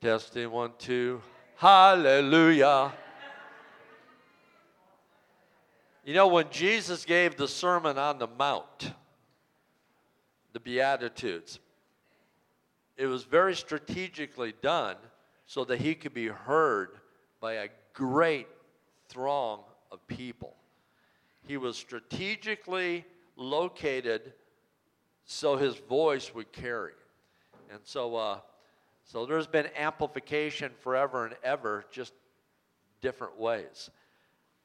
Testing one, two. Hallelujah. You know, when Jesus gave the Sermon on the Mount, the Beatitudes, it was very strategically done so that he could be heard by a great throng of people. He was strategically located so his voice would carry. And so, uh, so there's been amplification forever and ever, just different ways.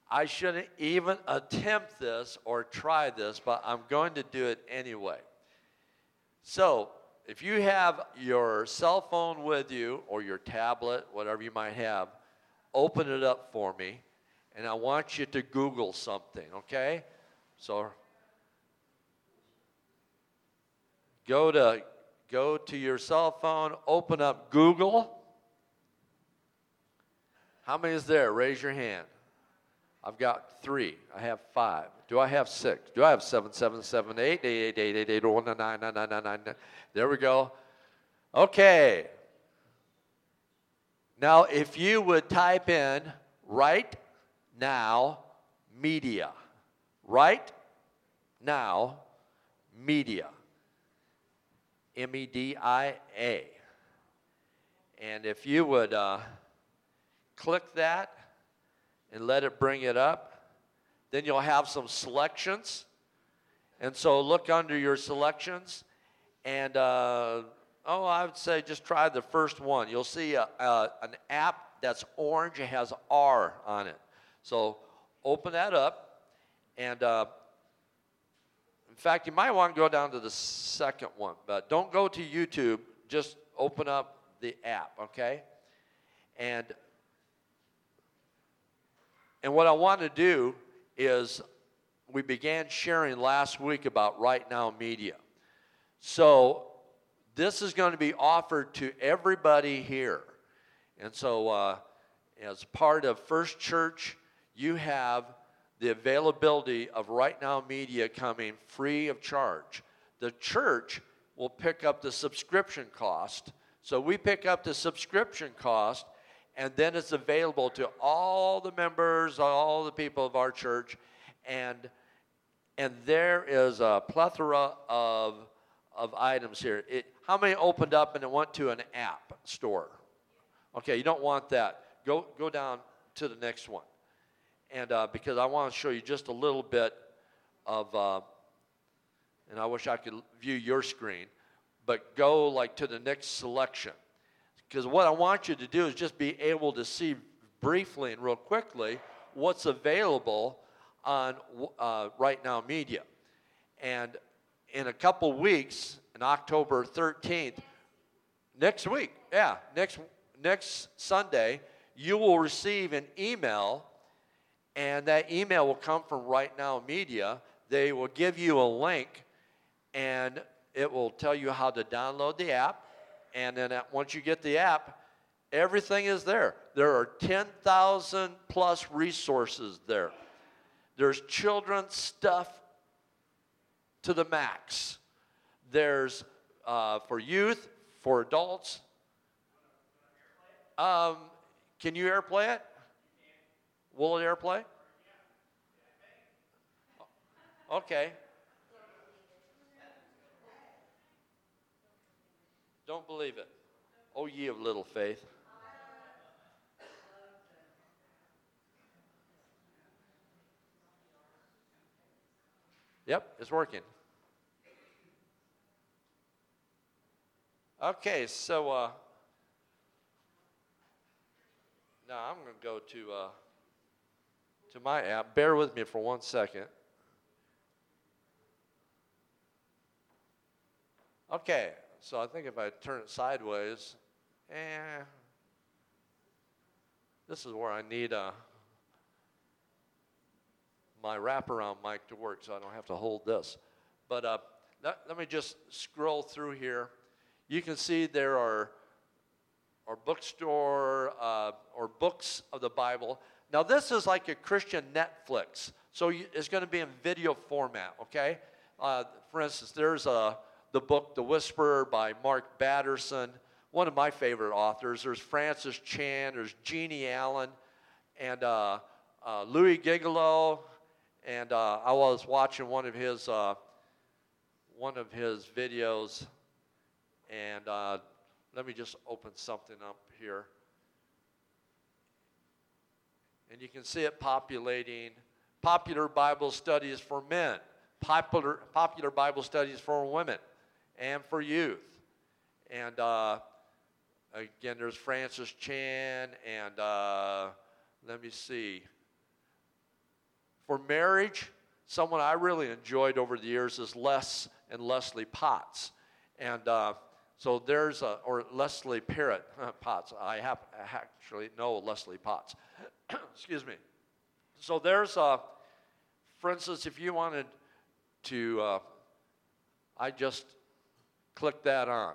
I shouldn't even attempt this or try this, but I'm going to do it anyway. So, if you have your cell phone with you or your tablet, whatever you might have, open it up for me, and I want you to Google something, okay? So, go to go to your cell phone, open up Google. How many is there? Raise your hand. I've got three. I have five. Do I have six? Do I have seven, seven, seven, eight, eight, eight, eight, eight, eight, oh, one, nine, nine, nine, nine, nine, nine? There we go. Okay. Now, if you would type in right now media, right now media, M E D I A. And if you would uh, click that, and let it bring it up. Then you'll have some selections. And so look under your selections. And, uh, oh, I would say just try the first one. You'll see a, an app that's orange, it has R on it. So open that up. And uh, in fact, you might want to go down to the second one, but don't go to YouTube. Just open up the app, okay? And and what I want to do is we began sharing last week about Right Now Media. So this is going to be offered to everybody here. And so, uh, as part of First Church, you have the availability of Right Now Media coming free of charge. The church will pick up the subscription cost. So we pick up the subscription cost and then it's available to all the members, all the people of our church, and and there is a plethora of of items here. It, how many opened up and it went to an app store? Okay, you don't want that. Go go down to the next one, and uh, because I want to show you just a little bit of, uh, and I wish I could view your screen, but go like to the next selection because what I want you to do is just be able to see briefly and real quickly what's available on uh, Right Now Media. And in a couple weeks, in October 13th, next week, yeah, next, next Sunday, you will receive an email, and that email will come from Right Now Media. They will give you a link, and it will tell you how to download the app and then once you get the app, everything is there. There are 10,000 plus resources there. There's children's stuff to the max. There's uh, for youth, for adults. Um, can you airplay it? Will it airplay? Okay. Don't believe it. Oh, ye of little faith. Yep, it's working. Okay, so uh, now I'm going to go to uh, to my app. Bear with me for one second. Okay, so I think if I turn it sideways, eh, this is where I need a, uh, my wraparound mic to work so I don't have to hold this. But uh, let, me just scroll through here. You can see there are or bookstore uh, or books of the Bible. Now, this is like a Christian Netflix, so you, it's going to be in video format, okay? Uh, for instance, there's a the book The Whisperer by Mark Batterson. one of my favorite authors. There's Francis Chan, there's Jennie Allen, and uh, uh, Louie Giglio. And uh, I was watching one of his uh, one of his videos, and uh, let me just open something up here. And you can see it populating popular Bible studies for men, popular, popular Bible studies for women, and for youth. And uh, again, there's Francis Chan, and uh, let me see. For marriage, someone I really enjoyed over the years is Les and Leslie Potts. And uh, so there's a, or Leslie Parrott Potts. I have I actually know Leslie Potts. Excuse me. So there's a, for instance, if you wanted to, uh, I just click that on.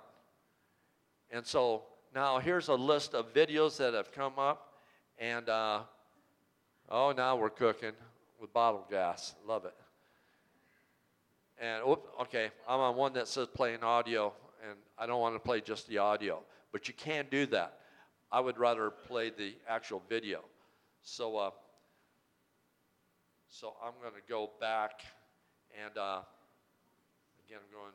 And so now here's a list of videos that have come up. And uh, oh, now we're cooking with bottle gas. Love it. And okay, I'm on one that says playing audio, and I don't want to play just the audio, but you can do that. I would rather play the actual video. So, uh, so I'm going to go back, and uh, again, I'm going,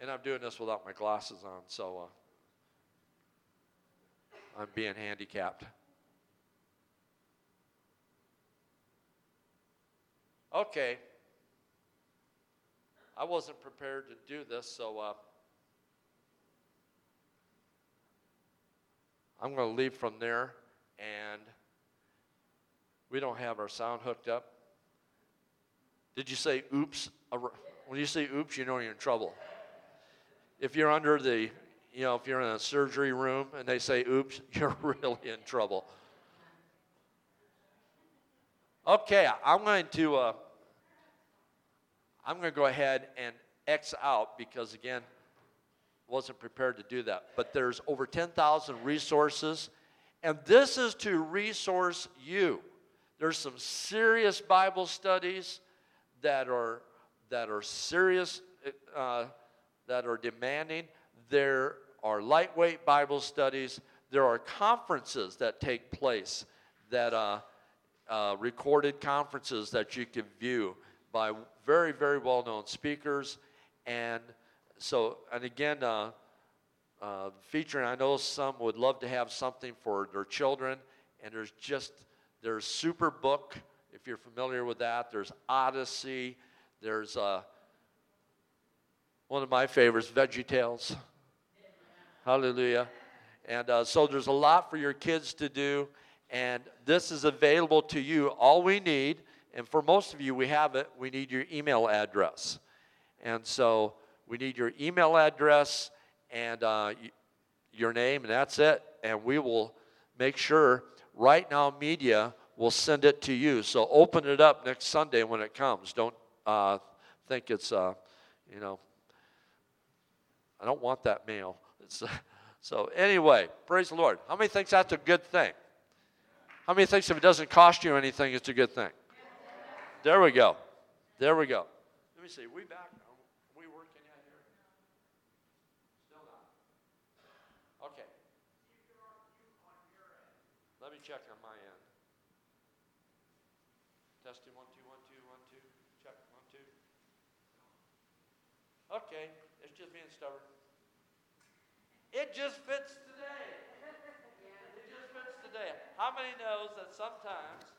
and I'm doing this without my glasses on, so uh, I'm being handicapped. Okay. I wasn't prepared to do this, so uh, I'm going to leave from there, and we don't have our sound hooked up. Did you say oops? When you say oops, you know you're in trouble. If you're under the, you know, if you're in a surgery room and they say oops, you're really in trouble. Okay, I'm going to. Uh, I'm going to go ahead and X out because, again, wasn't prepared to do that. But there's over 10,000 resources, and this is to resource you. There's some serious Bible studies that are that are serious, uh, that are demanding. There are lightweight Bible studies. There are conferences that take place that uh, uh, recorded conferences that you can view by very, very well known speakers. And so, and again, uh, uh, featuring, I know some would love to have something for their children. And there's just, there's Superbook, if you're familiar with that. There's Odyssey. There's uh, one of my favorites, Veggie Tales. Hallelujah. And uh, so there's a lot for your kids to do. And this is available to you. All we need and for most of you, we have it. We need your email address. And so we need your email address and uh, your name, and that's it. And we will make sure Right Now Media will send it to you. So open it up next Sunday when it comes. Don't uh, think it's, uh, you know, I don't want that mail. It's, so anyway, praise the Lord. How many thinks that's a good thing? How many thinks if it doesn't cost you anything, it's a good thing? There we go. There we go. Let me see. We back now. Are we working out here? Still not. Okay. Let me check on my end. Testing one, two, one, two, one, two. Check one, two. Okay. It's just being stubborn. It just fits today. It just fits today. How many knows that sometimes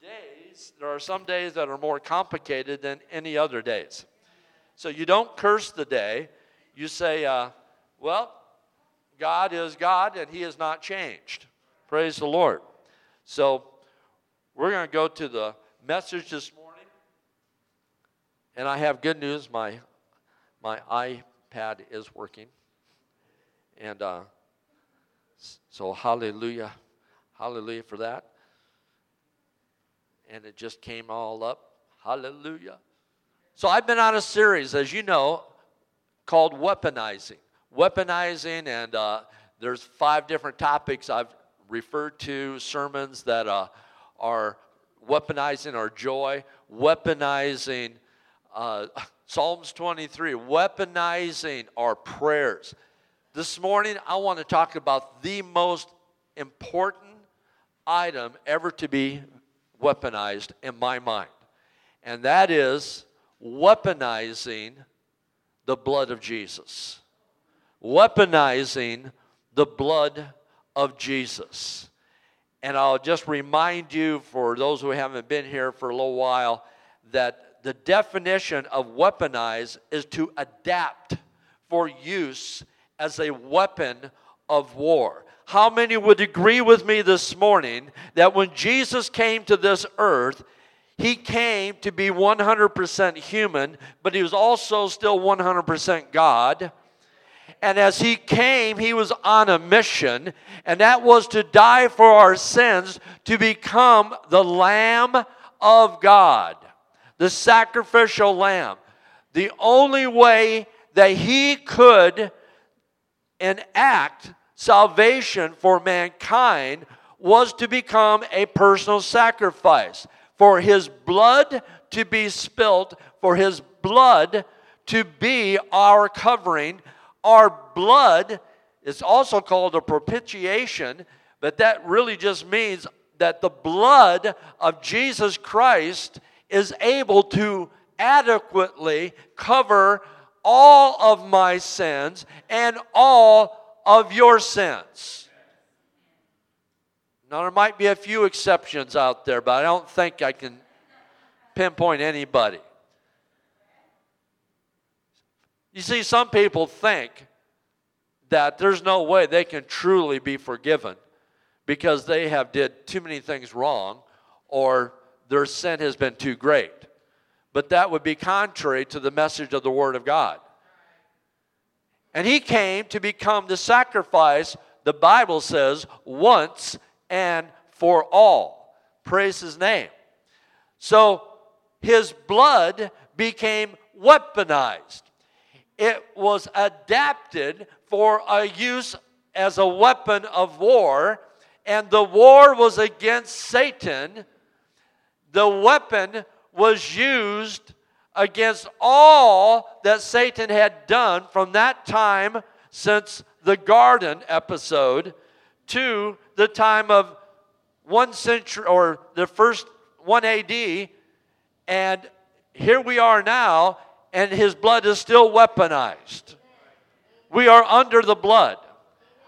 days, there are some days that are more complicated than any other days. So you don't curse the day. You say, uh, well, God is God and He has not changed. Praise the Lord. So we're going to go to the message this morning. And I have good news. My, my iPad is working. And uh, so, hallelujah. Hallelujah for that and it just came all up. Hallelujah. So I've been on a series, as you know, called Weaponizing. Weaponizing, and uh, there's five different topics I've referred to, sermons that uh, are weaponizing our joy, weaponizing uh, Psalms 23, weaponizing our prayers, This morning, I want to talk about the most important item ever to be weaponized in my mind, and that is weaponizing the blood of Jesus. Weaponizing the blood of Jesus. And I'll just remind you, for those who haven't been here for a little while, that the definition of weaponize is to adapt for use as a weapon of war. How many would agree with me this morning that when Jesus came to this earth, he came to be 100% human, but he was also still 100% God. And as he came, he was on a mission, and that was to die for our sins, to become the Lamb of God, the sacrificial Lamb. The only way that he could enact salvation for mankind was to become a personal sacrifice, for his blood to be spilt, for his blood to be our covering. Our blood is also called a propitiation, but that really just means that the blood of Jesus Christ is able to adequately cover all of my sins and all of your sins. Now, there might be a few exceptions out there, but I don't think I can pinpoint anybody. You see, some people think that there's no way they can truly be forgiven because they have did too many things wrong or their sin has been too great. But that would be contrary to the message of the Word of God. And he came to become the sacrifice, the Bible says, once and for all. Praise his name. So his blood became weaponized. It was adapted for a use as a weapon of war, and the war was against Satan. The weapon was used against all that Satan had done from that time since the garden episode to the time of one century or the first 1 AD. And here we are now, and his blood is still weaponized. We are under the blood.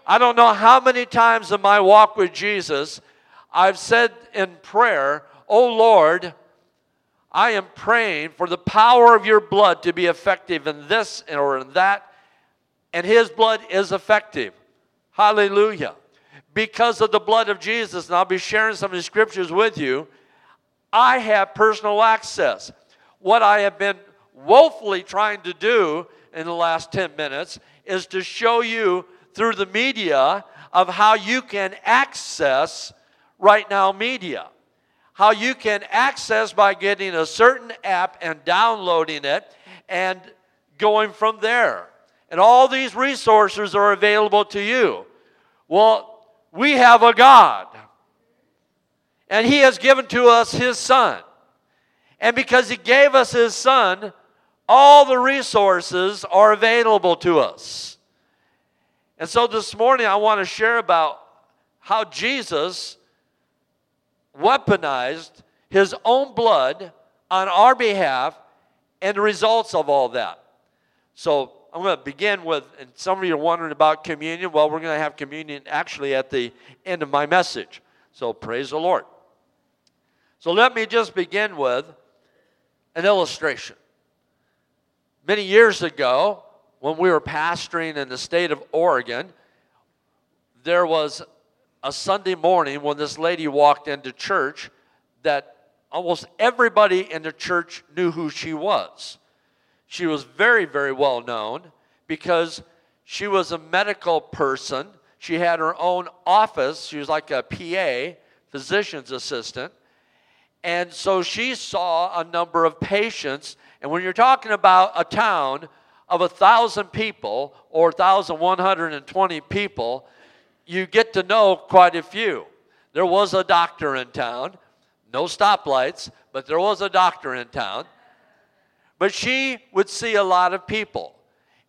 I don't know how many times in my walk with Jesus I've said in prayer, Oh Lord, I am praying for the power of your blood to be effective in this or in that. And his blood is effective. Hallelujah. Because of the blood of Jesus, and I'll be sharing some of the scriptures with you, I have personal access. What I have been woefully trying to do in the last 10 minutes is to show you through the media of how you can access right now media how you can access by getting a certain app and downloading it and going from there. And all these resources are available to you. Well, we have a God, and He has given to us His Son. And because He gave us His Son, all the resources are available to us. And so this morning, I want to share about how Jesus weaponized his own blood on our behalf and the results of all that. So I'm going to begin with, and some of you are wondering about communion. Well, we're going to have communion actually at the end of my message. So praise the Lord. So let me just begin with an illustration. Many years ago, when we were pastoring in the state of Oregon, there was a Sunday morning when this lady walked into church that almost everybody in the church knew who she was. She was very, very well known because she was a medical person. She had her own office. She was like a PA, physician's assistant. And so she saw a number of patients. And when you're talking about a town of a thousand people or 1,120 people, you get to know quite a few. There was a doctor in town, no stoplights, but there was a doctor in town. But she would see a lot of people.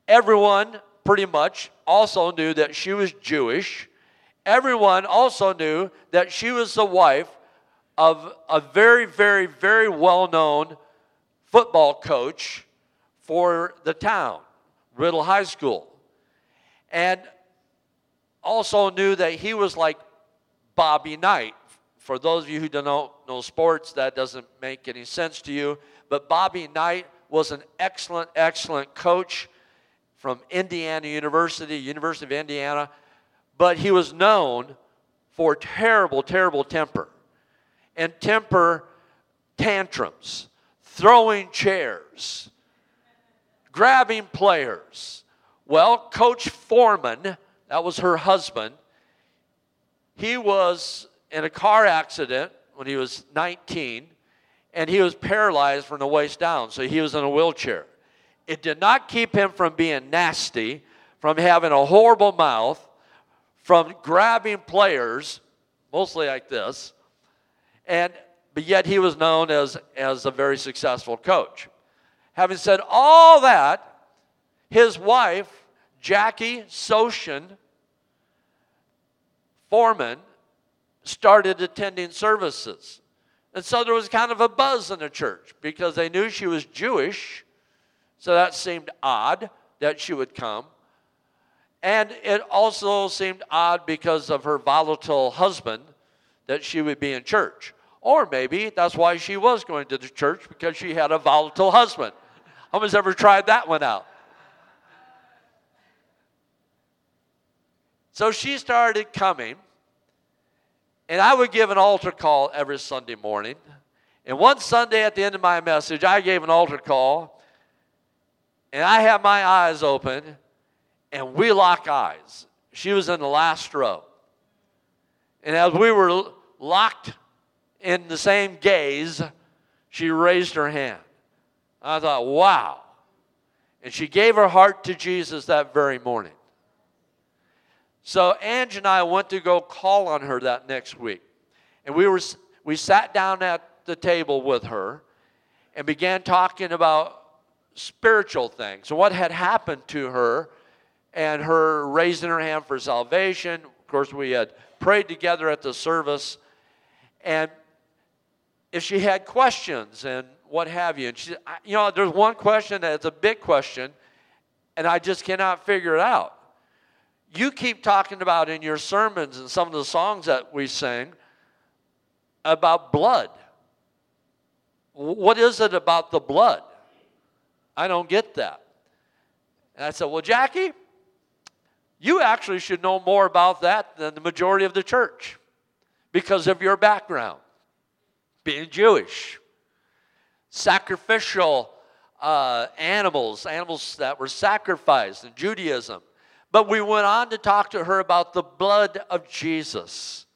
Everyone pretty much also knew that she was Jewish. Everyone also knew that she was the wife of a very, very, very well known football coach for the town, Riddle High School. And also knew that he was like Bobby Knight. For those of you who don't know, know sports, that doesn't make any sense to you. But Bobby Knight was an excellent, excellent coach from Indiana University, University of Indiana, but he was known for terrible, terrible temper and temper tantrums, throwing chairs, grabbing players. Well, Coach Foreman, that was her husband, he was in a car accident when he was 19 and he was paralyzed from the waist down, so he was in a wheelchair. It did not keep him from being nasty, from having a horrible mouth, from grabbing players, mostly like this, and but yet he was known as, as a very successful coach. Having said all that, his wife, Jackie Soshin Foreman, started attending services. And so there was kind of a buzz in the church because they knew she was Jewish so that seemed odd that she would come. And it also seemed odd because of her volatile husband that she would be in church. Or maybe that's why she was going to the church because she had a volatile husband. How many's ever tried that one out? So she started coming, and I would give an altar call every Sunday morning. And one Sunday at the end of my message, I gave an altar call and I had my eyes open, and we lock eyes. She was in the last row. And as we were locked in the same gaze, she raised her hand. I thought, wow. And she gave her heart to Jesus that very morning. So Ange and I went to go call on her that next week. And we were we sat down at the table with her and began talking about spiritual things. What had happened to her and her raising her hand for salvation. Of course, we had prayed together at the service. And if she had questions and what have you, and she, said, you know, there's one question that's a big question, and I just cannot figure it out. You keep talking about in your sermons and some of the songs that we sing about blood. What is it about the blood? I don't get that. And I said, Well, Jackie, you actually should know more about that than the majority of the church because of your background, being Jewish, sacrificial uh, animals, animals that were sacrificed in Judaism. But we went on to talk to her about the blood of Jesus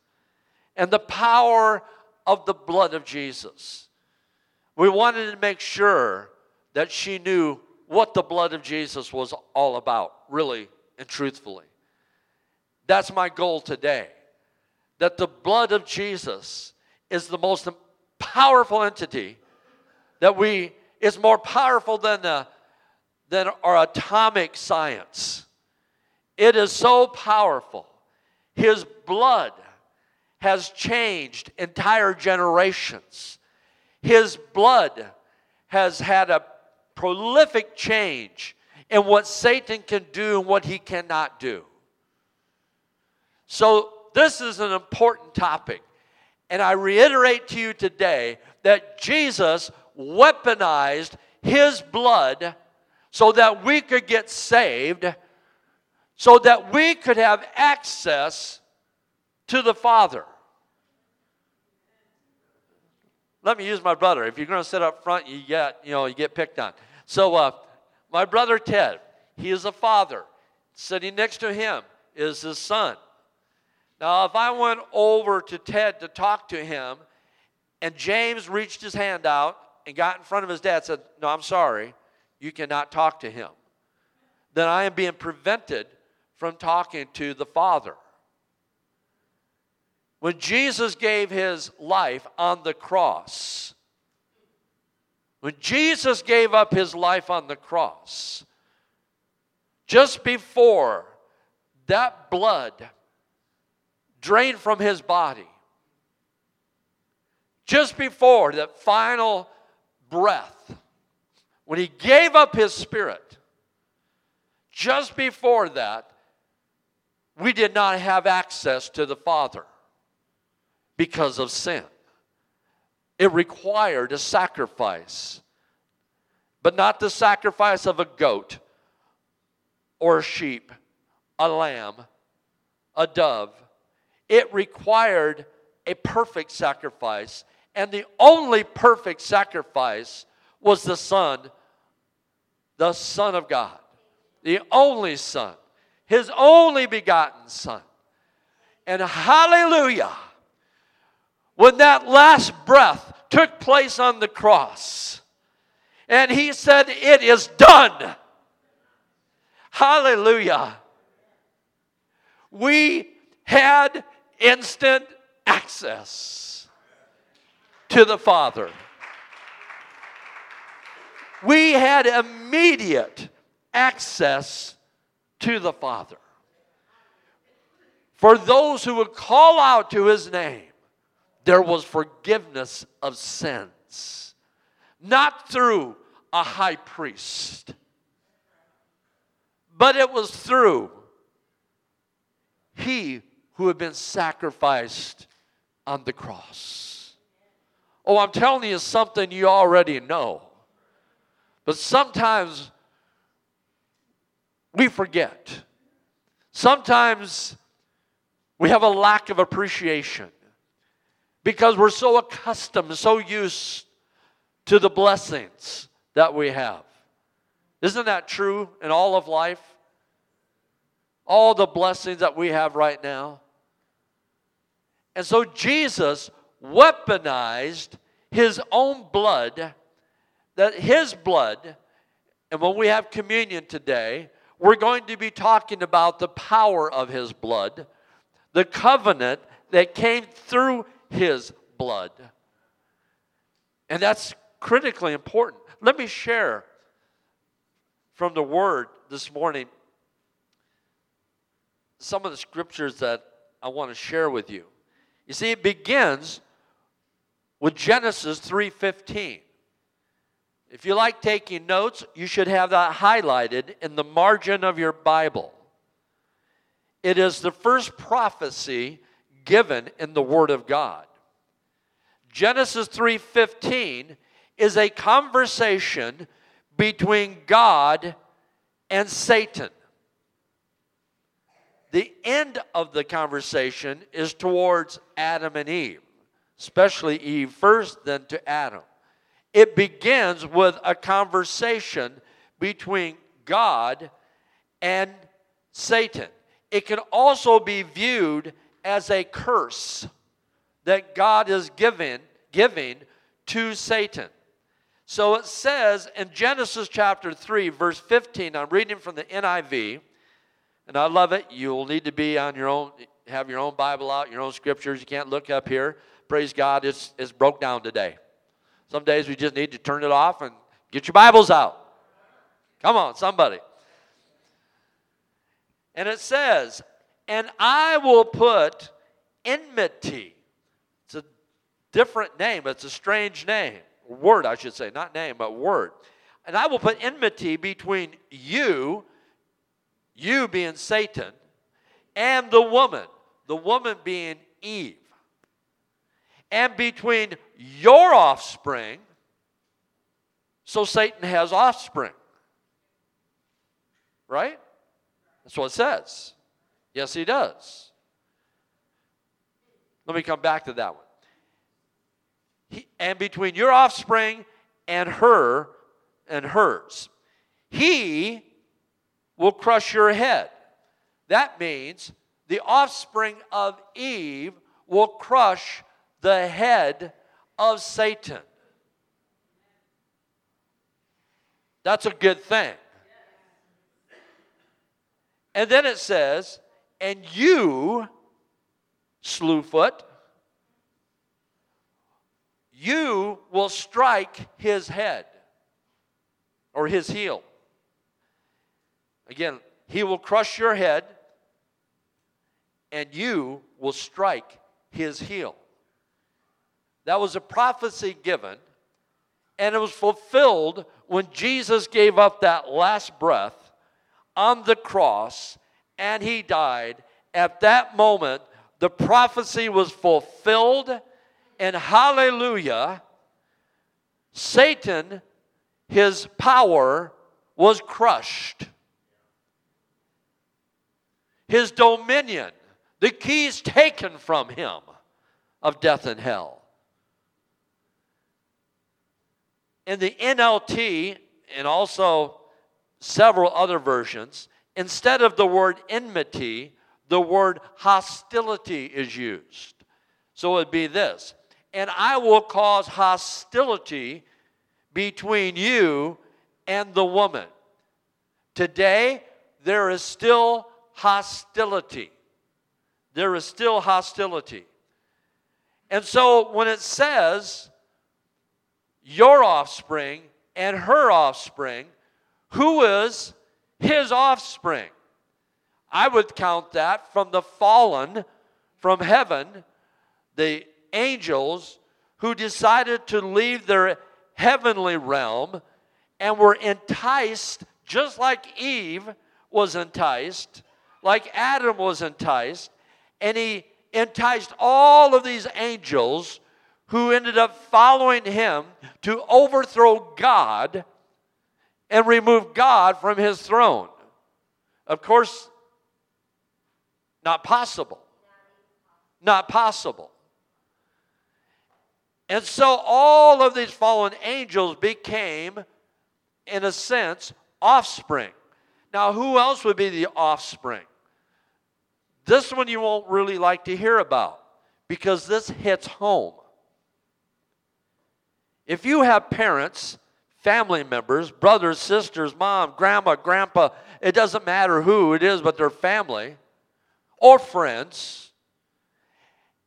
and the power of the blood of Jesus. We wanted to make sure that she knew what the blood of Jesus was all about, really and truthfully. That's my goal today. That the blood of Jesus is the most powerful entity that we is more powerful than the than our atomic science. It is so powerful. His blood has changed entire generations. His blood has had a prolific change in what Satan can do and what he cannot do. So, this is an important topic. And I reiterate to you today that Jesus weaponized his blood so that we could get saved, so that we could have access to the Father. Let me use my brother. If you're going to sit up front, you get, you know, you get picked on. So, uh, my brother Ted, he is a father. Sitting next to him is his son. Now, if I went over to Ted to talk to him, and James reached his hand out and got in front of his dad, said, "No, I'm sorry, you cannot talk to him," then I am being prevented from talking to the Father. When Jesus gave his life on the cross, when Jesus gave up his life on the cross, just before that blood drained from his body, just before that final breath, when he gave up his spirit, just before that, we did not have access to the Father because of sin. It required a sacrifice, but not the sacrifice of a goat or a sheep, a lamb, a dove. It required a perfect sacrifice, and the only perfect sacrifice was the Son, the Son of God, the only Son, His only begotten Son. And hallelujah, when that last breath took place on the cross, and He said, It is done. Hallelujah. We had instant access to the Father. We had immediate access to the Father. For those who would call out to his name, there was forgiveness of sins, not through a high priest, but it was through he who had been sacrificed on the cross. Oh, I'm telling you something you already know. But sometimes we forget. Sometimes we have a lack of appreciation because we're so accustomed, so used to the blessings that we have. Isn't that true in all of life? All the blessings that we have right now. And so Jesus weaponized his own blood, that his blood, and when we have communion today, we're going to be talking about the power of his blood, the covenant that came through his blood. And that's critically important. Let me share from the word this morning some of the scriptures that I want to share with you. You see, it begins with Genesis 3:15. If you like taking notes, you should have that highlighted in the margin of your Bible. It is the first prophecy given in the Word of God. Genesis 3:15 is a conversation between God and Satan. The end of the conversation is towards Adam and Eve, especially Eve first, then to Adam. It begins with a conversation between God and Satan. It can also be viewed as a curse that God is giving, giving to Satan. So it says in Genesis chapter 3, verse 15, I'm reading from the NIV, and I love it. You'll need to be on your own, have your own Bible out, your own scriptures. You can't look up here. Praise God, it's, it's broke down today. Some days we just need to turn it off and get your Bibles out. Come on, somebody. And it says, and I will put enmity. It's a different name, it's a strange name word, I should say, not name, but word. And I will put enmity between you, you being Satan, and the woman, the woman being Eve, and between your offspring. So Satan has offspring. Right? That's what it says. Yes, he does. Let me come back to that one he, and between your offspring and her and hers. He will crush your head. That means the offspring of Eve will crush the head of Satan. That's a good thing. And then it says, and you, Slewfoot, you will strike his head or his heel. Again, he will crush your head, and you will strike his heel. That was a prophecy given, and it was fulfilled when Jesus gave up that last breath on the cross and he died. At that moment, the prophecy was fulfilled, and hallelujah, Satan, his power was crushed. His dominion, the keys taken from him of death and hell. In the NLT and also several other versions, instead of the word enmity, the word hostility is used. So it'd be this and I will cause hostility between you and the woman. Today, there is still hostility. There is still hostility. And so when it says your offspring and her offspring, who is his offspring? I would count that from the fallen from heaven, the angels who decided to leave their heavenly realm and were enticed, just like Eve was enticed, like Adam was enticed, and he enticed all of these angels who ended up following him to overthrow God and remove God from his throne. Of course, not possible. Not possible. And so all of these fallen angels became, in a sense, offspring. Now, who else would be the offspring? This one you won't really like to hear about because this hits home. If you have parents, family members, brothers, sisters, mom, grandma, grandpa, it doesn't matter who it is, but their family, or friends,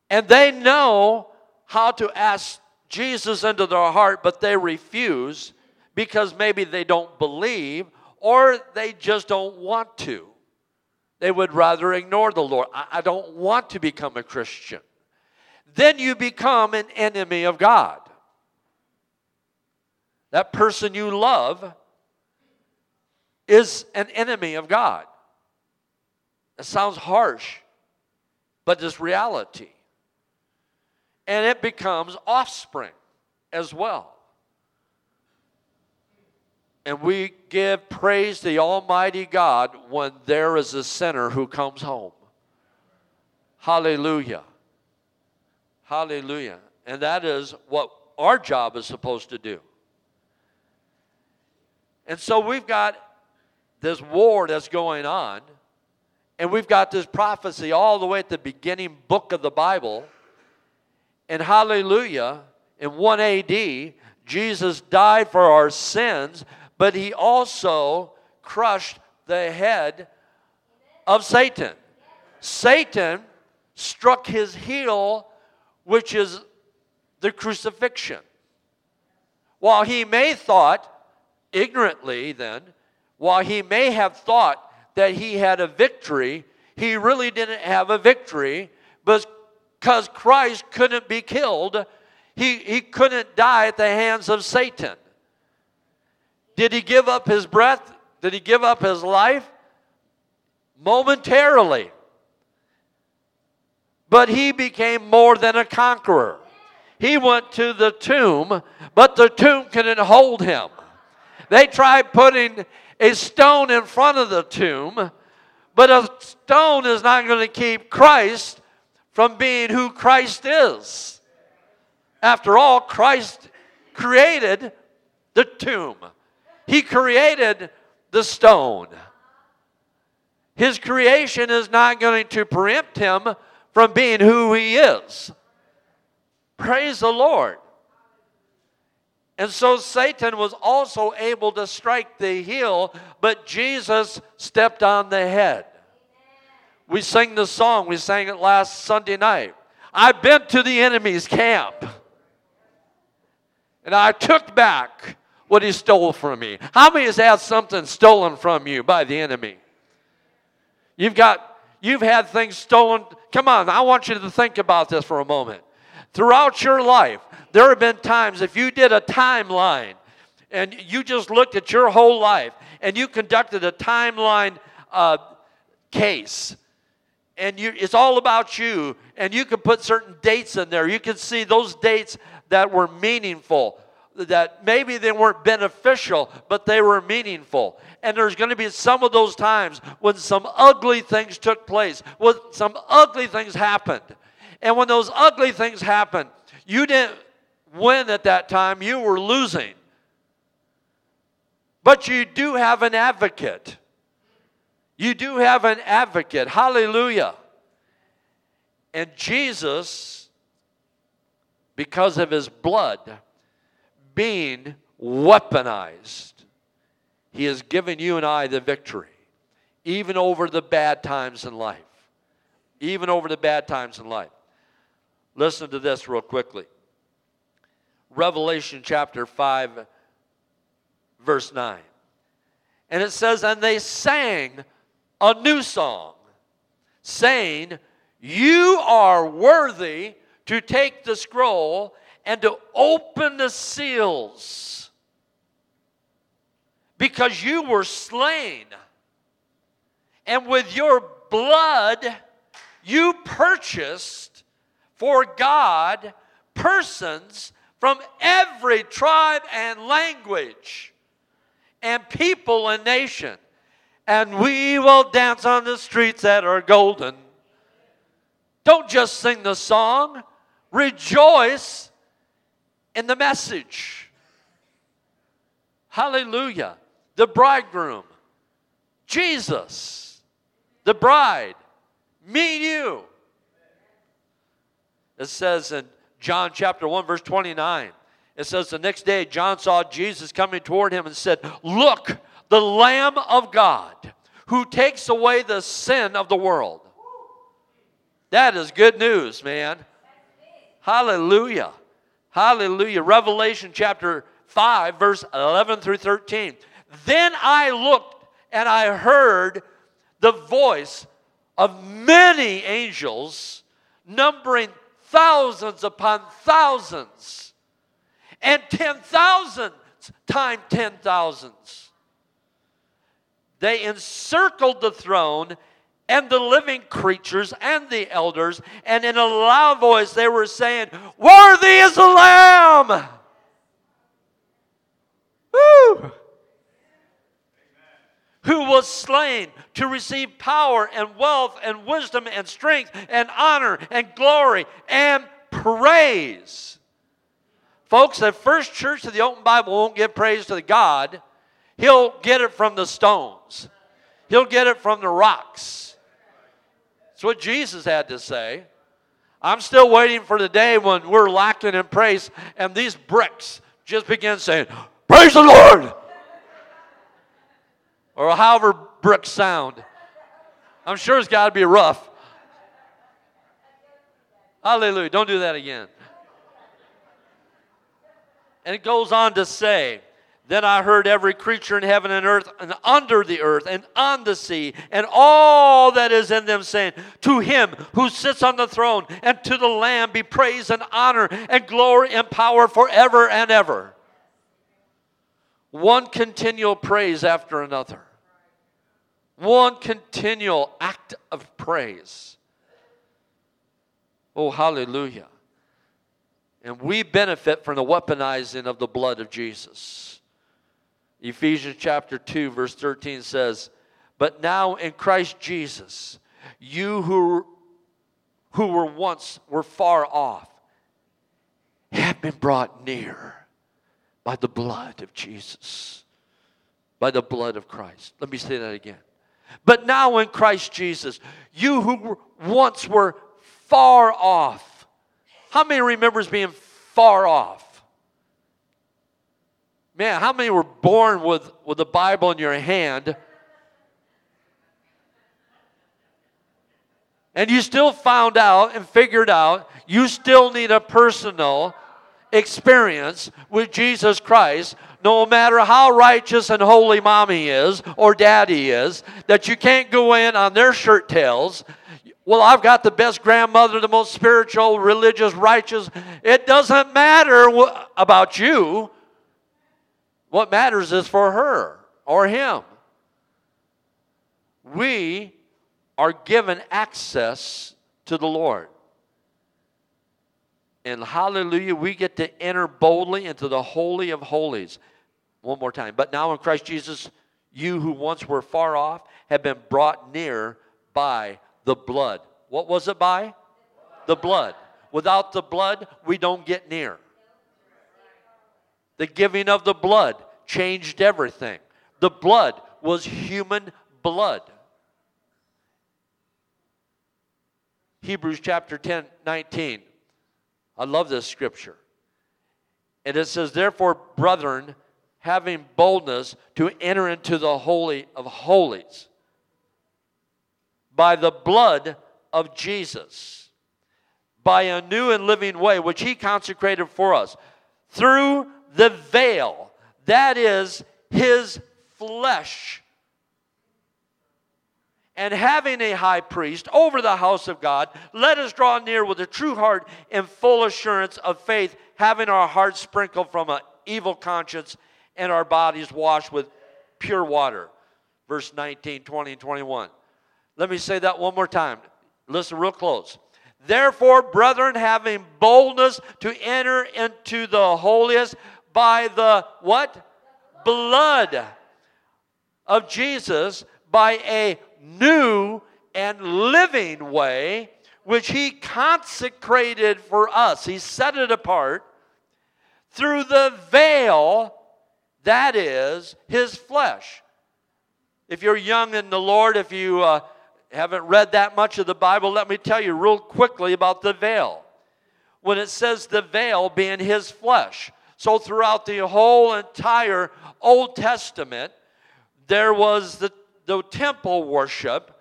and they know how to ask Jesus into their heart, but they refuse because maybe they don't believe or they just don't want to. They would rather ignore the Lord. I, I don't want to become a Christian. Then you become an enemy of God. That person you love is an enemy of God. It sounds harsh, but it's reality. And it becomes offspring as well. And we give praise to the Almighty God when there is a sinner who comes home. Hallelujah. Hallelujah. And that is what our job is supposed to do. And so we've got this war that's going on, and we've got this prophecy all the way at the beginning book of the Bible. And hallelujah, in 1 AD, Jesus died for our sins, but he also crushed the head of Satan. Satan struck his heel, which is the crucifixion. While he may thought ignorantly then, while he may have thought that he had a victory, he really didn't have a victory because Christ couldn't be killed. He, he couldn't die at the hands of Satan. Did he give up his breath? Did he give up his life? Momentarily. But he became more than a conqueror. He went to the tomb, but the tomb couldn't hold him. They tried putting a stone in front of the tomb, but a stone is not going to keep Christ from being who Christ is. After all, Christ created the tomb, He created the stone. His creation is not going to preempt him from being who he is. Praise the Lord. And so Satan was also able to strike the heel, but Jesus stepped on the head. We sang the song, we sang it last Sunday night. I've been to the enemy's camp, and I took back what he stole from me. How many has had something stolen from you by the enemy? You've got, you've had things stolen. Come on, I want you to think about this for a moment. Throughout your life, there have been times if you did a timeline and you just looked at your whole life and you conducted a timeline uh, case and you, it's all about you and you can put certain dates in there. You can see those dates that were meaningful that maybe they weren't beneficial but they were meaningful. And there's going to be some of those times when some ugly things took place when some ugly things happened and when those ugly things happen, you didn't win at that time you were losing but you do have an advocate. You do have an advocate. Hallelujah. And Jesus, because of his blood being weaponized, he has given you and I the victory, even over the bad times in life. Even over the bad times in life. Listen to this real quickly. Revelation chapter 5 verse 9. And it says, And they sang a new song, saying, You are worthy to take the scroll and to open the seals, because you were slain, and with your blood you purchased for God persons from every tribe and language and people and nation. And we will dance on the streets that are golden. Don't just sing the song, rejoice in the message. Hallelujah. The bridegroom, Jesus, the bride, me you. It says in John chapter 1, verse 29 it says, The next day, John saw Jesus coming toward him and said, Look, the Lamb of God who takes away the sin of the world. That is good news, man. Hallelujah. Hallelujah. Revelation chapter 5, verse 11 through 13. Then I looked and I heard the voice of many angels, numbering thousands upon thousands and 10,000 times 10,000s. They encircled the throne and the living creatures and the elders, and in a loud voice they were saying, Worthy is the Lamb! Woo! Who was slain to receive power and wealth and wisdom and strength and honor and glory and praise. Folks, the first church of the open Bible won't give praise to the God. He'll get it from the stones. He'll get it from the rocks. That's what Jesus had to say. I'm still waiting for the day when we're lacking in praise and these bricks just begin saying, Praise the Lord! Or however bricks sound. I'm sure it's got to be rough. Hallelujah. Don't do that again. And it goes on to say, Then I heard every creature in heaven and earth and under the earth and on the sea and all that is in them saying, To him who sits on the throne and to the Lamb be praise and honor and glory and power forever and ever. One continual praise after another. One continual act of praise. Oh, hallelujah. And we benefit from the weaponizing of the blood of Jesus. Ephesians chapter 2, verse 13 says, But now in Christ Jesus, you who, who were once were far off have been brought near by the blood of Jesus, by the blood of Christ. Let me say that again. But now in Christ Jesus, you who once were far off how many remembers being far off? Man, how many were born with, with the Bible in your hand? And you still found out and figured out you still need a personal experience with Jesus Christ, no matter how righteous and holy mommy is or daddy is, that you can't go in on their shirt tails. Well, I've got the best grandmother, the most spiritual, religious, righteous. It doesn't matter about you. What matters is for her or him. We are given access to the Lord. And hallelujah, we get to enter boldly into the Holy of Holies. One more time. But now in Christ Jesus, you who once were far off have been brought near by the blood. What was it by? The blood. Without the blood, we don't get near. The giving of the blood changed everything. The blood was human blood. Hebrews chapter 10, 19. I love this scripture. And it says, Therefore, brethren, having boldness to enter into the Holy of Holies by the blood of Jesus, by a new and living way which He consecrated for us, through the veil, that is His flesh and having a high priest over the house of God, let us draw near with a true heart and full assurance of faith, having our hearts sprinkled from an evil conscience and our bodies washed with pure water. Verse 19, 20, and 21. Let me say that one more time. Listen real close. Therefore, brethren, having boldness to enter into the holiest by the what? Blood of Jesus, by a new and living way which he consecrated for us. He set it apart through the veil that is his flesh. If you're young in the Lord, if you uh, haven't read that much of the Bible, let me tell you real quickly about the veil. When it says the veil being his flesh, so throughout the whole entire Old Testament, there was the the temple worship.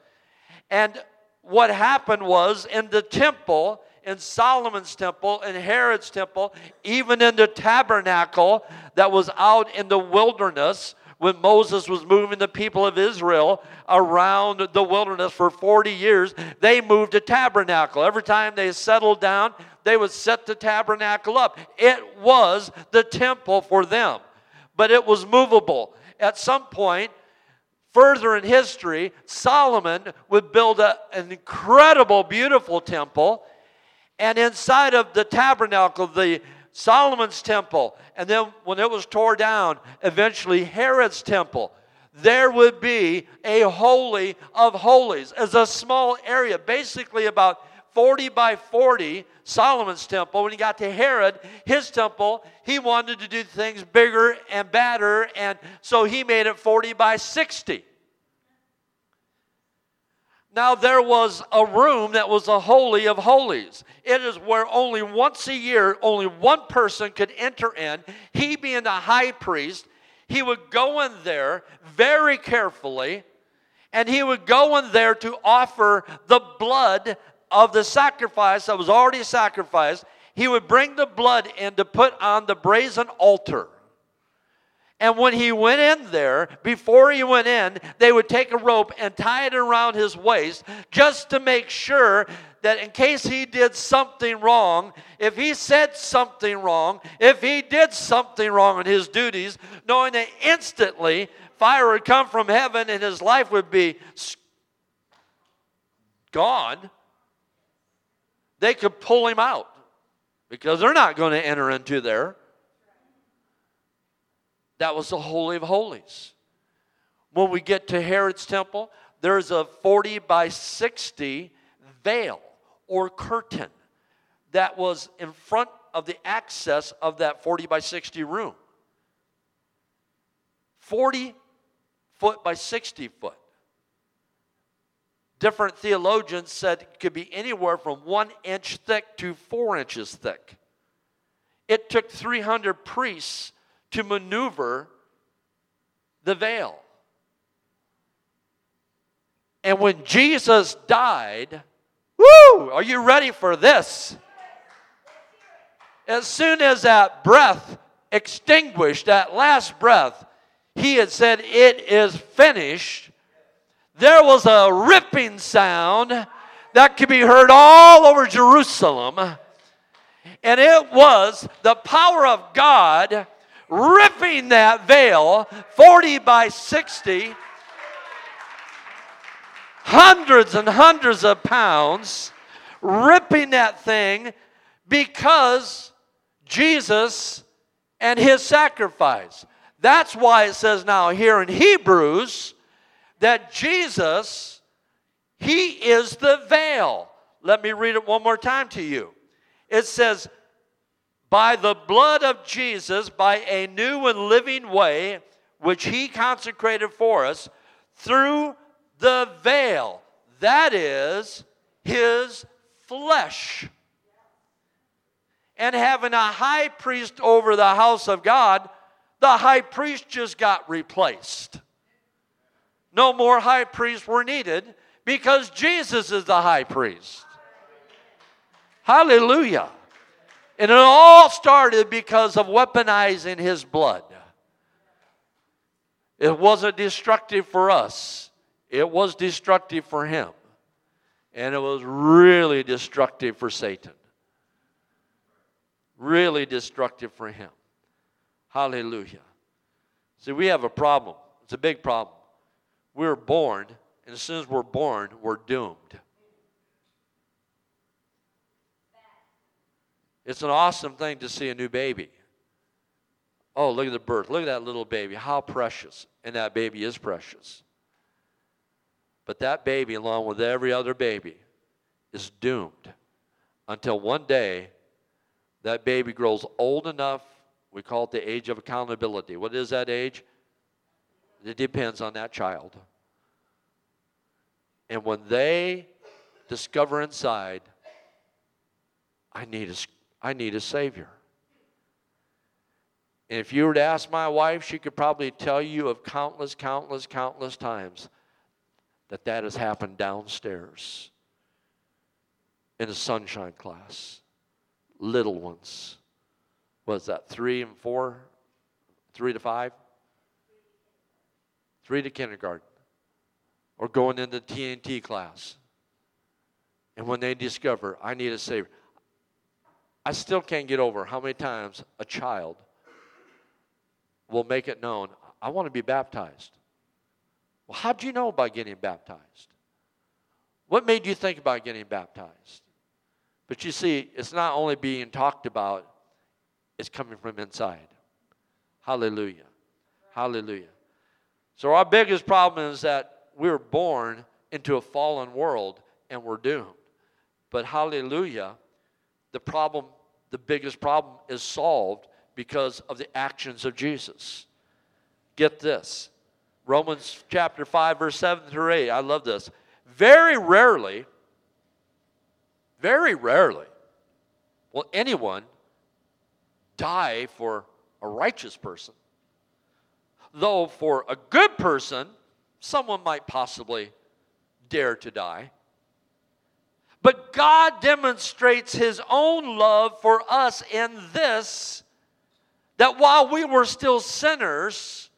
And what happened was in the temple, in Solomon's temple, in Herod's temple, even in the tabernacle that was out in the wilderness when Moses was moving the people of Israel around the wilderness for 40 years, they moved a tabernacle. Every time they settled down, they would set the tabernacle up. It was the temple for them, but it was movable. At some point, Further in history, Solomon would build a, an incredible, beautiful temple. And inside of the tabernacle, the Solomon's temple, and then when it was torn down, eventually Herod's temple, there would be a holy of holies as a small area, basically about 40 by 40, Solomon's temple. When he got to Herod, his temple, he wanted to do things bigger and badder, and so he made it 40 by 60. Now, there was a room that was a holy of holies. It is where only once a year, only one person could enter in. He being the high priest, he would go in there very carefully, and he would go in there to offer the blood of the sacrifice that was already sacrificed, he would bring the blood in to put on the brazen altar. And when he went in there, before he went in, they would take a rope and tie it around his waist just to make sure that in case he did something wrong, if he said something wrong, if he did something wrong in his duties, knowing that instantly fire would come from heaven and his life would be gone, they could pull him out because they're not going to enter into there. That was the Holy of Holies. When we get to Herod's temple, there's a 40 by 60 veil or curtain that was in front of the access of that 40 by 60 room. 40 foot by 60 foot different theologians said it could be anywhere from one inch thick to four inches thick. It took 300 priests to maneuver the veil. And when Jesus died, are you ready for this? as soon as that breath extinguished, that last breath, he had said, It is finished. There was a ripping sound that could be heard all over Jerusalem. And it was the power of God ripping that veil 40 by 60, hundreds and hundreds of pounds, ripping that thing because Jesus and his sacrifice. That's why it says now here in Hebrews that Jesus, he is the veil. Let me read it one more time to you. It says, by the blood of Jesus, by a new and living way, which he consecrated for us, through the veil, that is his flesh. And having a high priest over the house of God, the high priest just got replaced. No more high priests were needed because Jesus is the high priest. Hallelujah. And it all started because of weaponizing his blood. It wasn't destructive for us, it was destructive for him. And it was really destructive for Satan. Really destructive for him. Hallelujah. See, we have a problem. It's a big problem. We're born, and as soon as we're born, we're doomed. It's an awesome thing to see a new baby. Oh, look at the birth. Look at that little baby. How precious. And that baby is precious. But that baby, along with every other baby, is doomed until one day that baby grows old enough. We call it the age of accountability. What is that age? It depends on that child. And when they discover inside, I need a I need a Savior. And if you were to ask my wife, she could probably tell you of countless, countless, countless times that that has happened downstairs in a sunshine class. Little ones. Was that three and four? Three to five? Three to kindergarten. Or going into TNT class. And when they discover, I need a Savior. I still can't get over how many times a child will make it known, I want to be baptized. Well, how do you know about getting baptized? What made you think about getting baptized? But you see, it's not only being talked about, it's coming from inside. Hallelujah. Hallelujah. So, our biggest problem is that we're born into a fallen world and we're doomed. But hallelujah, the problem, the biggest problem, is solved because of the actions of Jesus. Get this Romans chapter 5, verse 7 through 8. I love this. Very rarely, very rarely will anyone die for a righteous person. Though for a good person, someone might possibly dare to die. But God demonstrates his own love for us in this that while we were still sinners,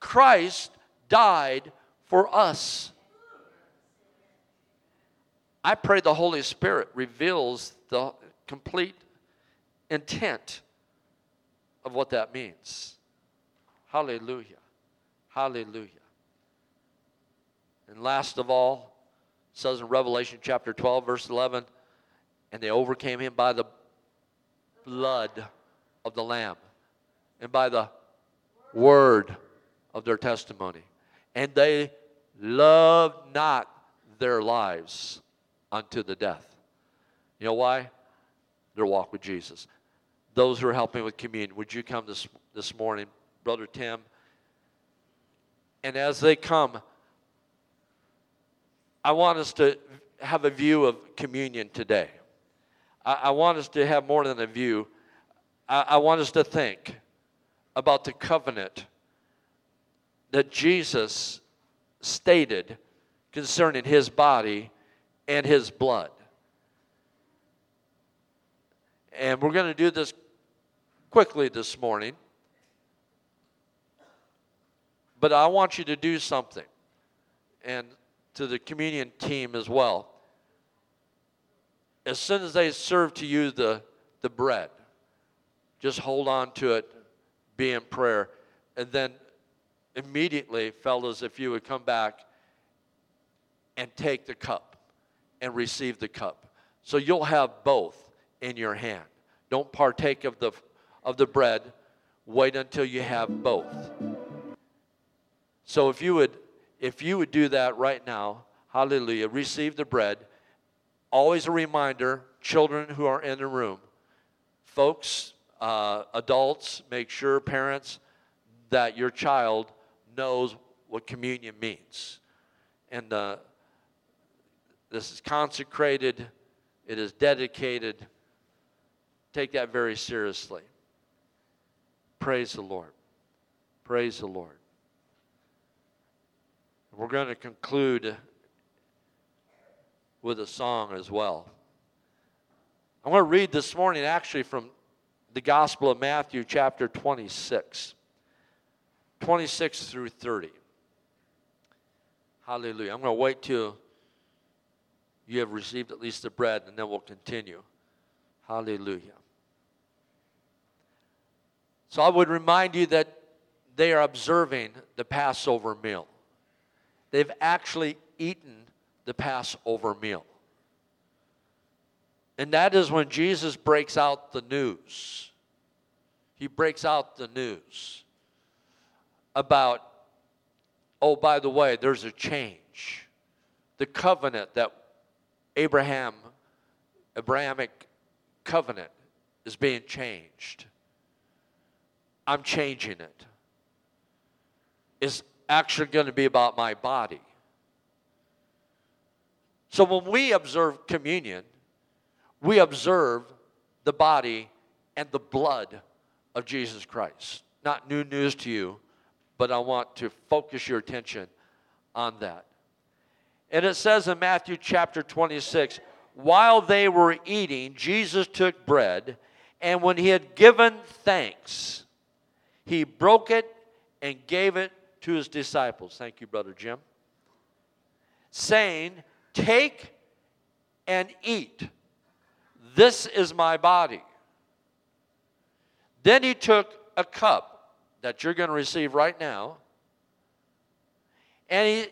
Christ died for us. I pray the Holy Spirit reveals the complete intent of what that means. Hallelujah. Hallelujah. And last of all, it says in Revelation chapter 12, verse 11, and they overcame him by the blood of the Lamb and by the word of their testimony. And they loved not their lives unto the death. You know why? Their walk with Jesus. Those who are helping with communion, would you come this, this morning, Brother Tim? And as they come, I want us to have a view of communion today. I, I want us to have more than a view. I, I want us to think about the covenant that Jesus stated concerning his body and his blood. And we're going to do this quickly this morning. But I want you to do something, and to the communion team as well. As soon as they serve to you the, the bread, just hold on to it, be in prayer, and then immediately, fellas, if you would come back and take the cup and receive the cup. So you'll have both in your hand. Don't partake of the, of the bread. Wait until you have both. So if you would if you would do that right now, hallelujah, receive the bread. Always a reminder, children who are in the room, folks, uh, adults, make sure parents that your child knows what communion means. And uh, this is consecrated, it is dedicated. Take that very seriously. Praise the Lord. Praise the Lord. We're going to conclude with a song as well. I'm going to read this morning actually from the Gospel of Matthew, chapter 26, 26 through 30. Hallelujah. I'm going to wait till you have received at least the bread, and then we'll continue. Hallelujah. So I would remind you that they are observing the Passover meal. They've actually eaten the Passover meal. And that is when Jesus breaks out the news. He breaks out the news about, oh, by the way, there's a change. The covenant that Abraham, Abrahamic covenant, is being changed. I'm changing it. Is actually going to be about my body. So when we observe communion, we observe the body and the blood of Jesus Christ. Not new news to you, but I want to focus your attention on that. And it says in Matthew chapter 26 while they were eating, Jesus took bread, and when he had given thanks, he broke it and gave it to his disciples. Thank you, Brother Jim. Saying, Take and eat. This is my body. Then he took a cup that you're going to receive right now, and he,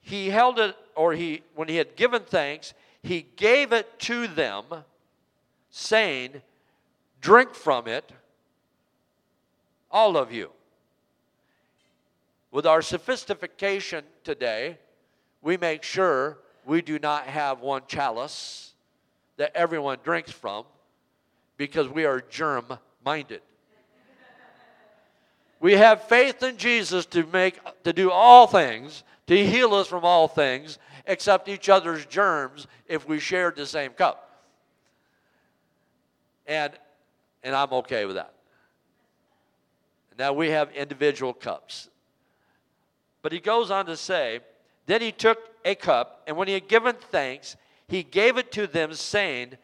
he held it, or he, when he had given thanks, he gave it to them, saying, Drink from it, all of you. With our sophistication today, we make sure we do not have one chalice that everyone drinks from because we are germ minded. we have faith in Jesus to make to do all things, to heal us from all things except each other's germs if we shared the same cup. And and I'm okay with that. Now we have individual cups. But he goes on to say, Then he took a cup, and when he had given thanks, he gave it to them, saying,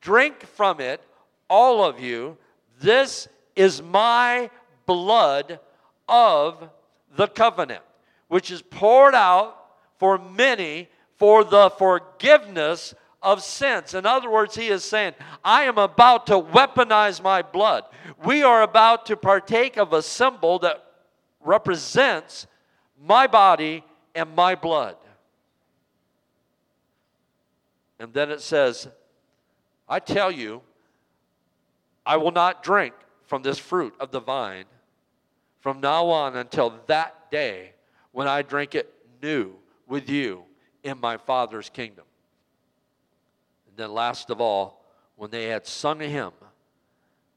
Drink from it, all of you. This is my blood of the covenant, which is poured out for many for the forgiveness of sins. In other words, he is saying, I am about to weaponize my blood. We are about to partake of a symbol that represents my body and my blood. And then it says, I tell you, I will not drink from this fruit of the vine from now on until that day when I drink it new with you in my Father's kingdom. And then, last of all, when they had sung a hymn,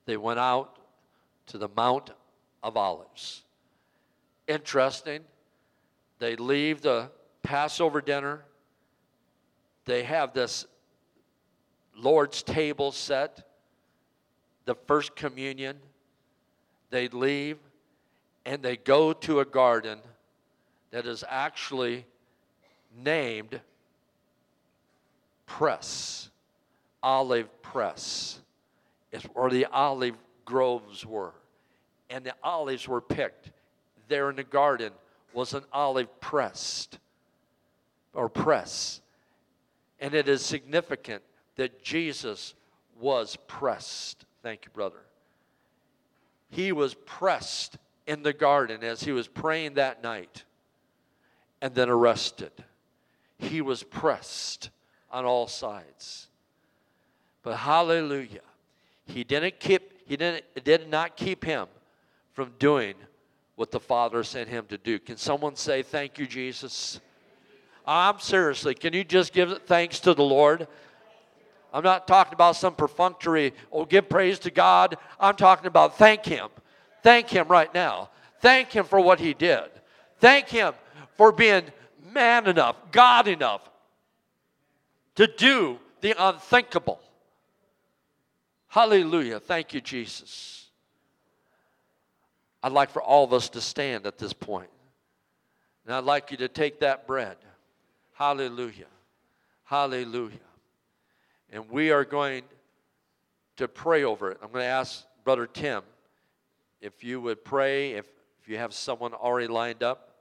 they went out to the Mount of Olives. Interesting they leave the Passover dinner. They have this Lord's table set, the first communion. They leave and they go to a garden that is actually named Press, Olive Press. is where the olive groves were. And the olives were picked. There in the garden was an olive pressed or press. And it is significant that Jesus was pressed. Thank you, brother. He was pressed in the garden as he was praying that night and then arrested. He was pressed on all sides. But hallelujah, he didn't keep he didn't it did not keep him from doing what the Father sent him to do. Can someone say thank you, Jesus? I'm seriously, can you just give thanks to the Lord? I'm not talking about some perfunctory, oh, give praise to God. I'm talking about thank Him. Thank Him right now. Thank Him for what He did. Thank Him for being man enough, God enough to do the unthinkable. Hallelujah. Thank you, Jesus. I'd like for all of us to stand at this point. And I'd like you to take that bread. Hallelujah. Hallelujah. And we are going to pray over it. I'm going to ask Brother Tim if you would pray, if, if you have someone already lined up.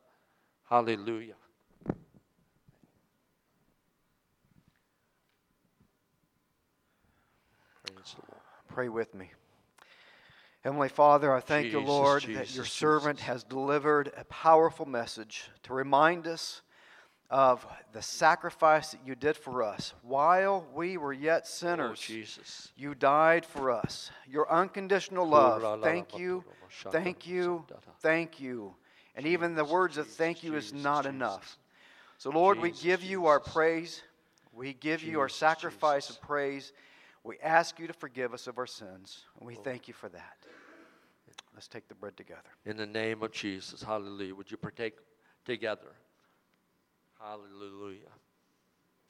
Hallelujah. Pray with me. Heavenly Father, I thank Jesus, you, Lord, Jesus, that your servant Jesus. has delivered a powerful message to remind us of the sacrifice that you did for us. While we were yet Oh, sinners, Jesus. you died for us. Your unconditional love. Thank you, thank you, thank you. And even the words of thank you is not enough. So, Lord, we give you our praise. We give you our sacrifice of praise. We ask you to forgive us of our sins. And we oh. thank you for that. Let's take the bread together. In the name of Jesus. Hallelujah. Would you partake together? Hallelujah.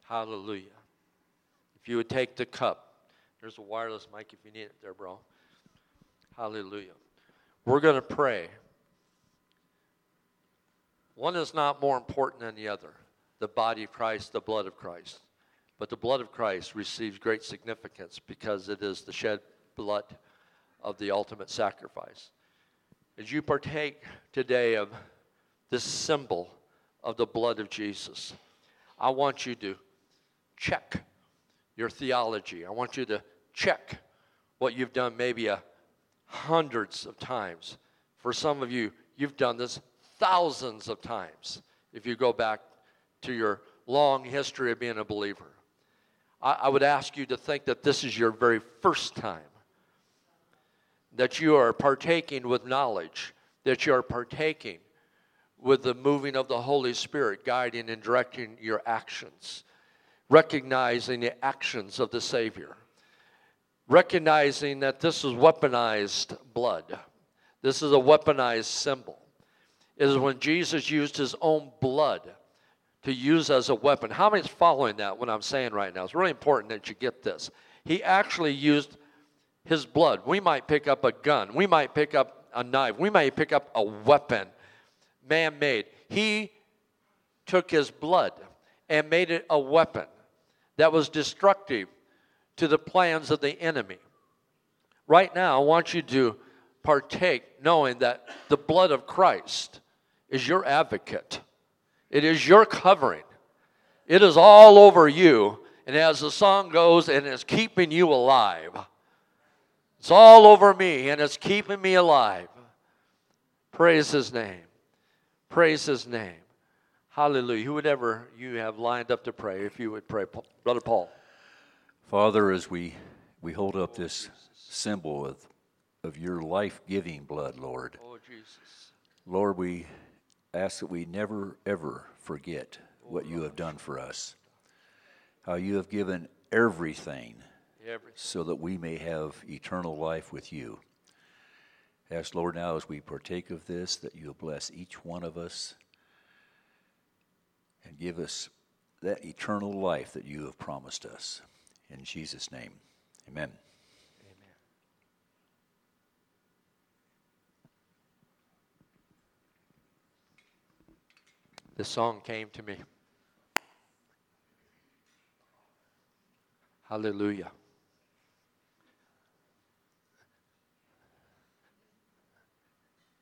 Hallelujah. If you would take the cup, there's a wireless mic if you need it there, bro. Hallelujah. We're going to pray. One is not more important than the other the body of Christ, the blood of Christ. But the blood of Christ receives great significance because it is the shed blood of the ultimate sacrifice. As you partake today of this symbol of the blood of Jesus, I want you to check your theology. I want you to check what you've done maybe a hundreds of times. For some of you, you've done this thousands of times if you go back to your long history of being a believer. I, I would ask you to think that this is your very first time that you are partaking with knowledge, that you are partaking with the moving of the Holy Spirit, guiding and directing your actions, recognizing the actions of the Savior, recognizing that this is weaponized blood. This is a weaponized symbol. It is when Jesus used his own blood to use as a weapon. How many is following that, what I'm saying right now? It's really important that you get this. He actually used his blood. We might pick up a gun. We might pick up a knife. We might pick up a weapon, man made. He took his blood and made it a weapon that was destructive to the plans of the enemy. Right now, I want you to partake knowing that the blood of Christ is your advocate, it is your covering, it is all over you. And as the song goes, and it's keeping you alive. It's all over me and it's keeping me alive. Praise his name. Praise his name. Hallelujah. Whoever you have lined up to pray, if you would pray, Brother Paul. Father, as we, we hold up this symbol of, of your life giving blood, Lord, Oh, Jesus. Lord, we ask that we never, ever forget what you have done for us, how you have given everything Everything. so that we may have eternal life with you. Ask, Lord, now as we partake of this, that you'll bless each one of us and give us that eternal life that you have promised us. In Jesus' name, amen. the song came to me. Hallelujah.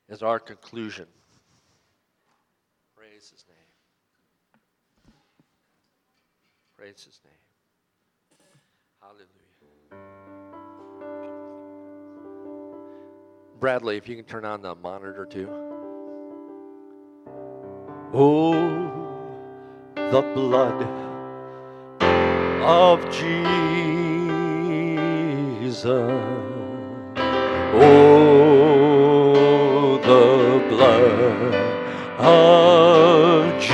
As our conclusion, praise his name. Praise his name. Hallelujah. Bradley, if you can turn on the monitor too. Oh, the blood of Jesus. Oh, the blood of Jesus.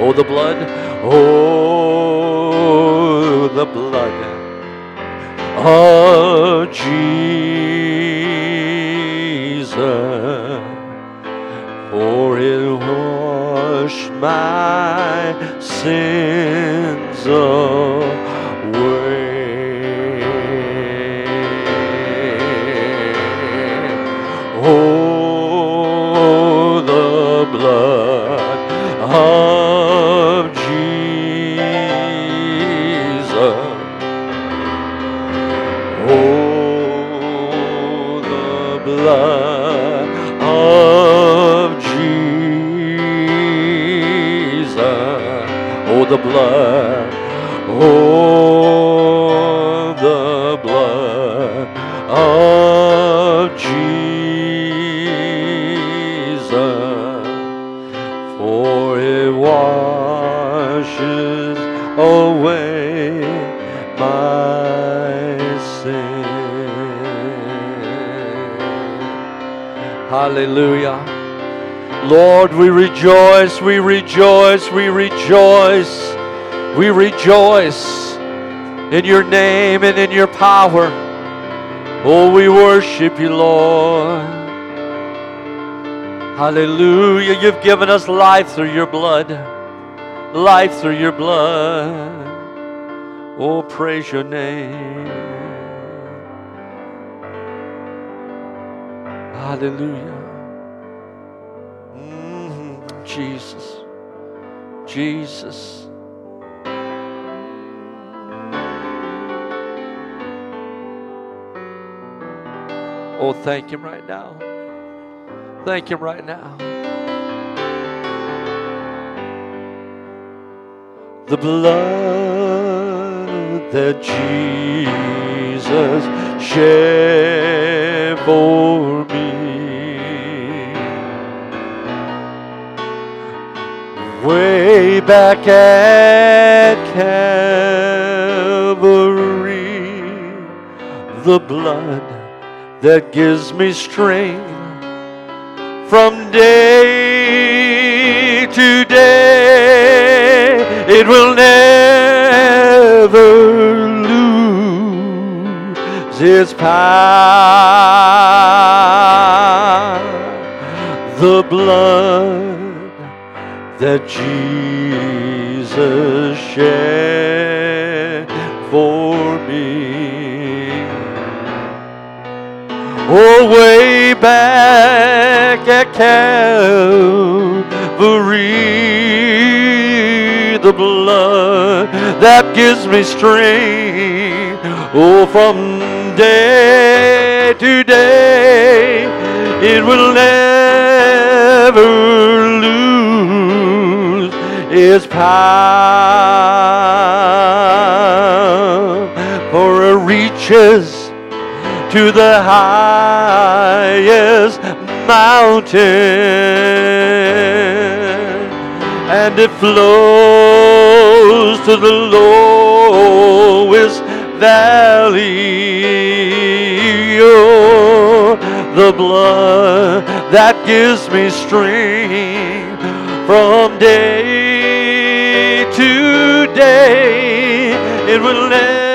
Oh, the blood. Oh, the blood of Jesus. For it washed my sins away. Hallelujah. Lord, we rejoice, we rejoice, we rejoice, we rejoice in your name and in your power. Oh, we worship you, Lord. Hallelujah. You've given us life through your blood. Life through your blood. Oh, praise your name. Hallelujah. Jesus. Jesus. Oh, thank Him right now. Thank Him right now. The blood that Jesus shed for me. Way back at Calvary, the blood that gives me strength from day to day. It will never lose its power. The blood that Jesus shed for me. Oh, way back at Calvary, the blood that gives me strength. Oh, from day to day, it will never its power, for it reaches to the highest mountain and it flows to the lowest valley. Oh, the blood that gives me strength from day it will never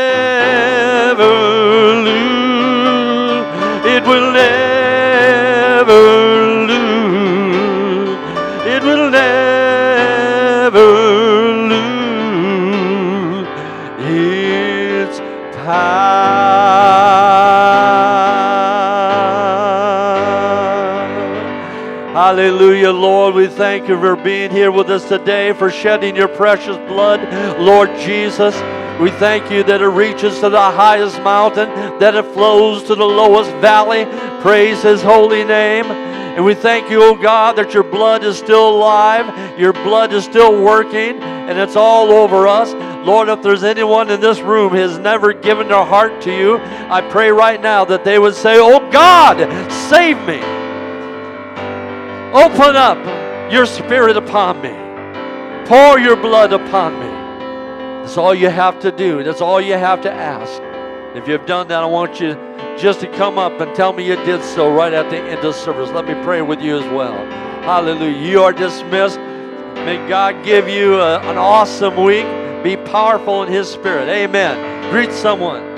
Hallelujah, Lord. We thank you for being here with us today, for shedding your precious blood, Lord Jesus. We thank you that it reaches to the highest mountain, that it flows to the lowest valley. Praise his holy name. And we thank you, oh God, that your blood is still alive, your blood is still working, and it's all over us. Lord, if there's anyone in this room who has never given their heart to you, I pray right now that they would say, Oh God, save me. Open up your spirit upon me. Pour your blood upon me. That's all you have to do. That's all you have to ask. If you've done that, I want you just to come up and tell me you did so right at the end of service. Let me pray with you as well. Hallelujah. You are dismissed. May God give you a, an awesome week. Be powerful in His Spirit. Amen. Greet someone.